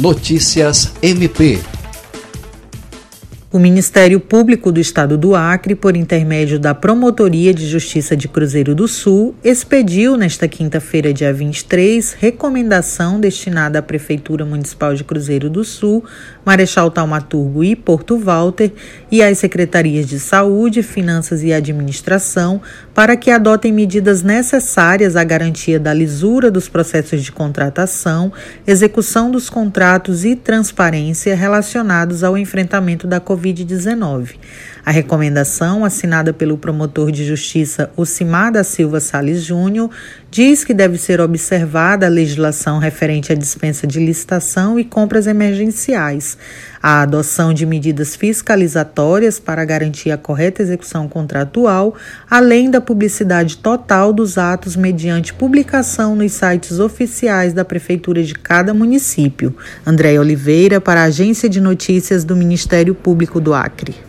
Notícias MP o Ministério Público do Estado do Acre, por intermédio da Promotoria de Justiça de Cruzeiro do Sul, expediu nesta quinta-feira, dia 23, recomendação destinada à Prefeitura Municipal de Cruzeiro do Sul, Marechal Taumaturgo e Porto Walter e às Secretarias de Saúde, Finanças e Administração para que adotem medidas necessárias à garantia da lisura dos processos de contratação, execução dos contratos e transparência relacionados ao enfrentamento da Covid-19. Covid-19. A recomendação, assinada pelo promotor de justiça Ocimar da Silva Sales Júnior, diz que deve ser observada a legislação referente à dispensa de licitação e compras emergenciais, a adoção de medidas fiscalizatórias para garantir a correta execução contratual, além da publicidade total dos atos mediante publicação nos sites oficiais da prefeitura de cada município. André Oliveira para a Agência de Notícias do Ministério Público do Acre.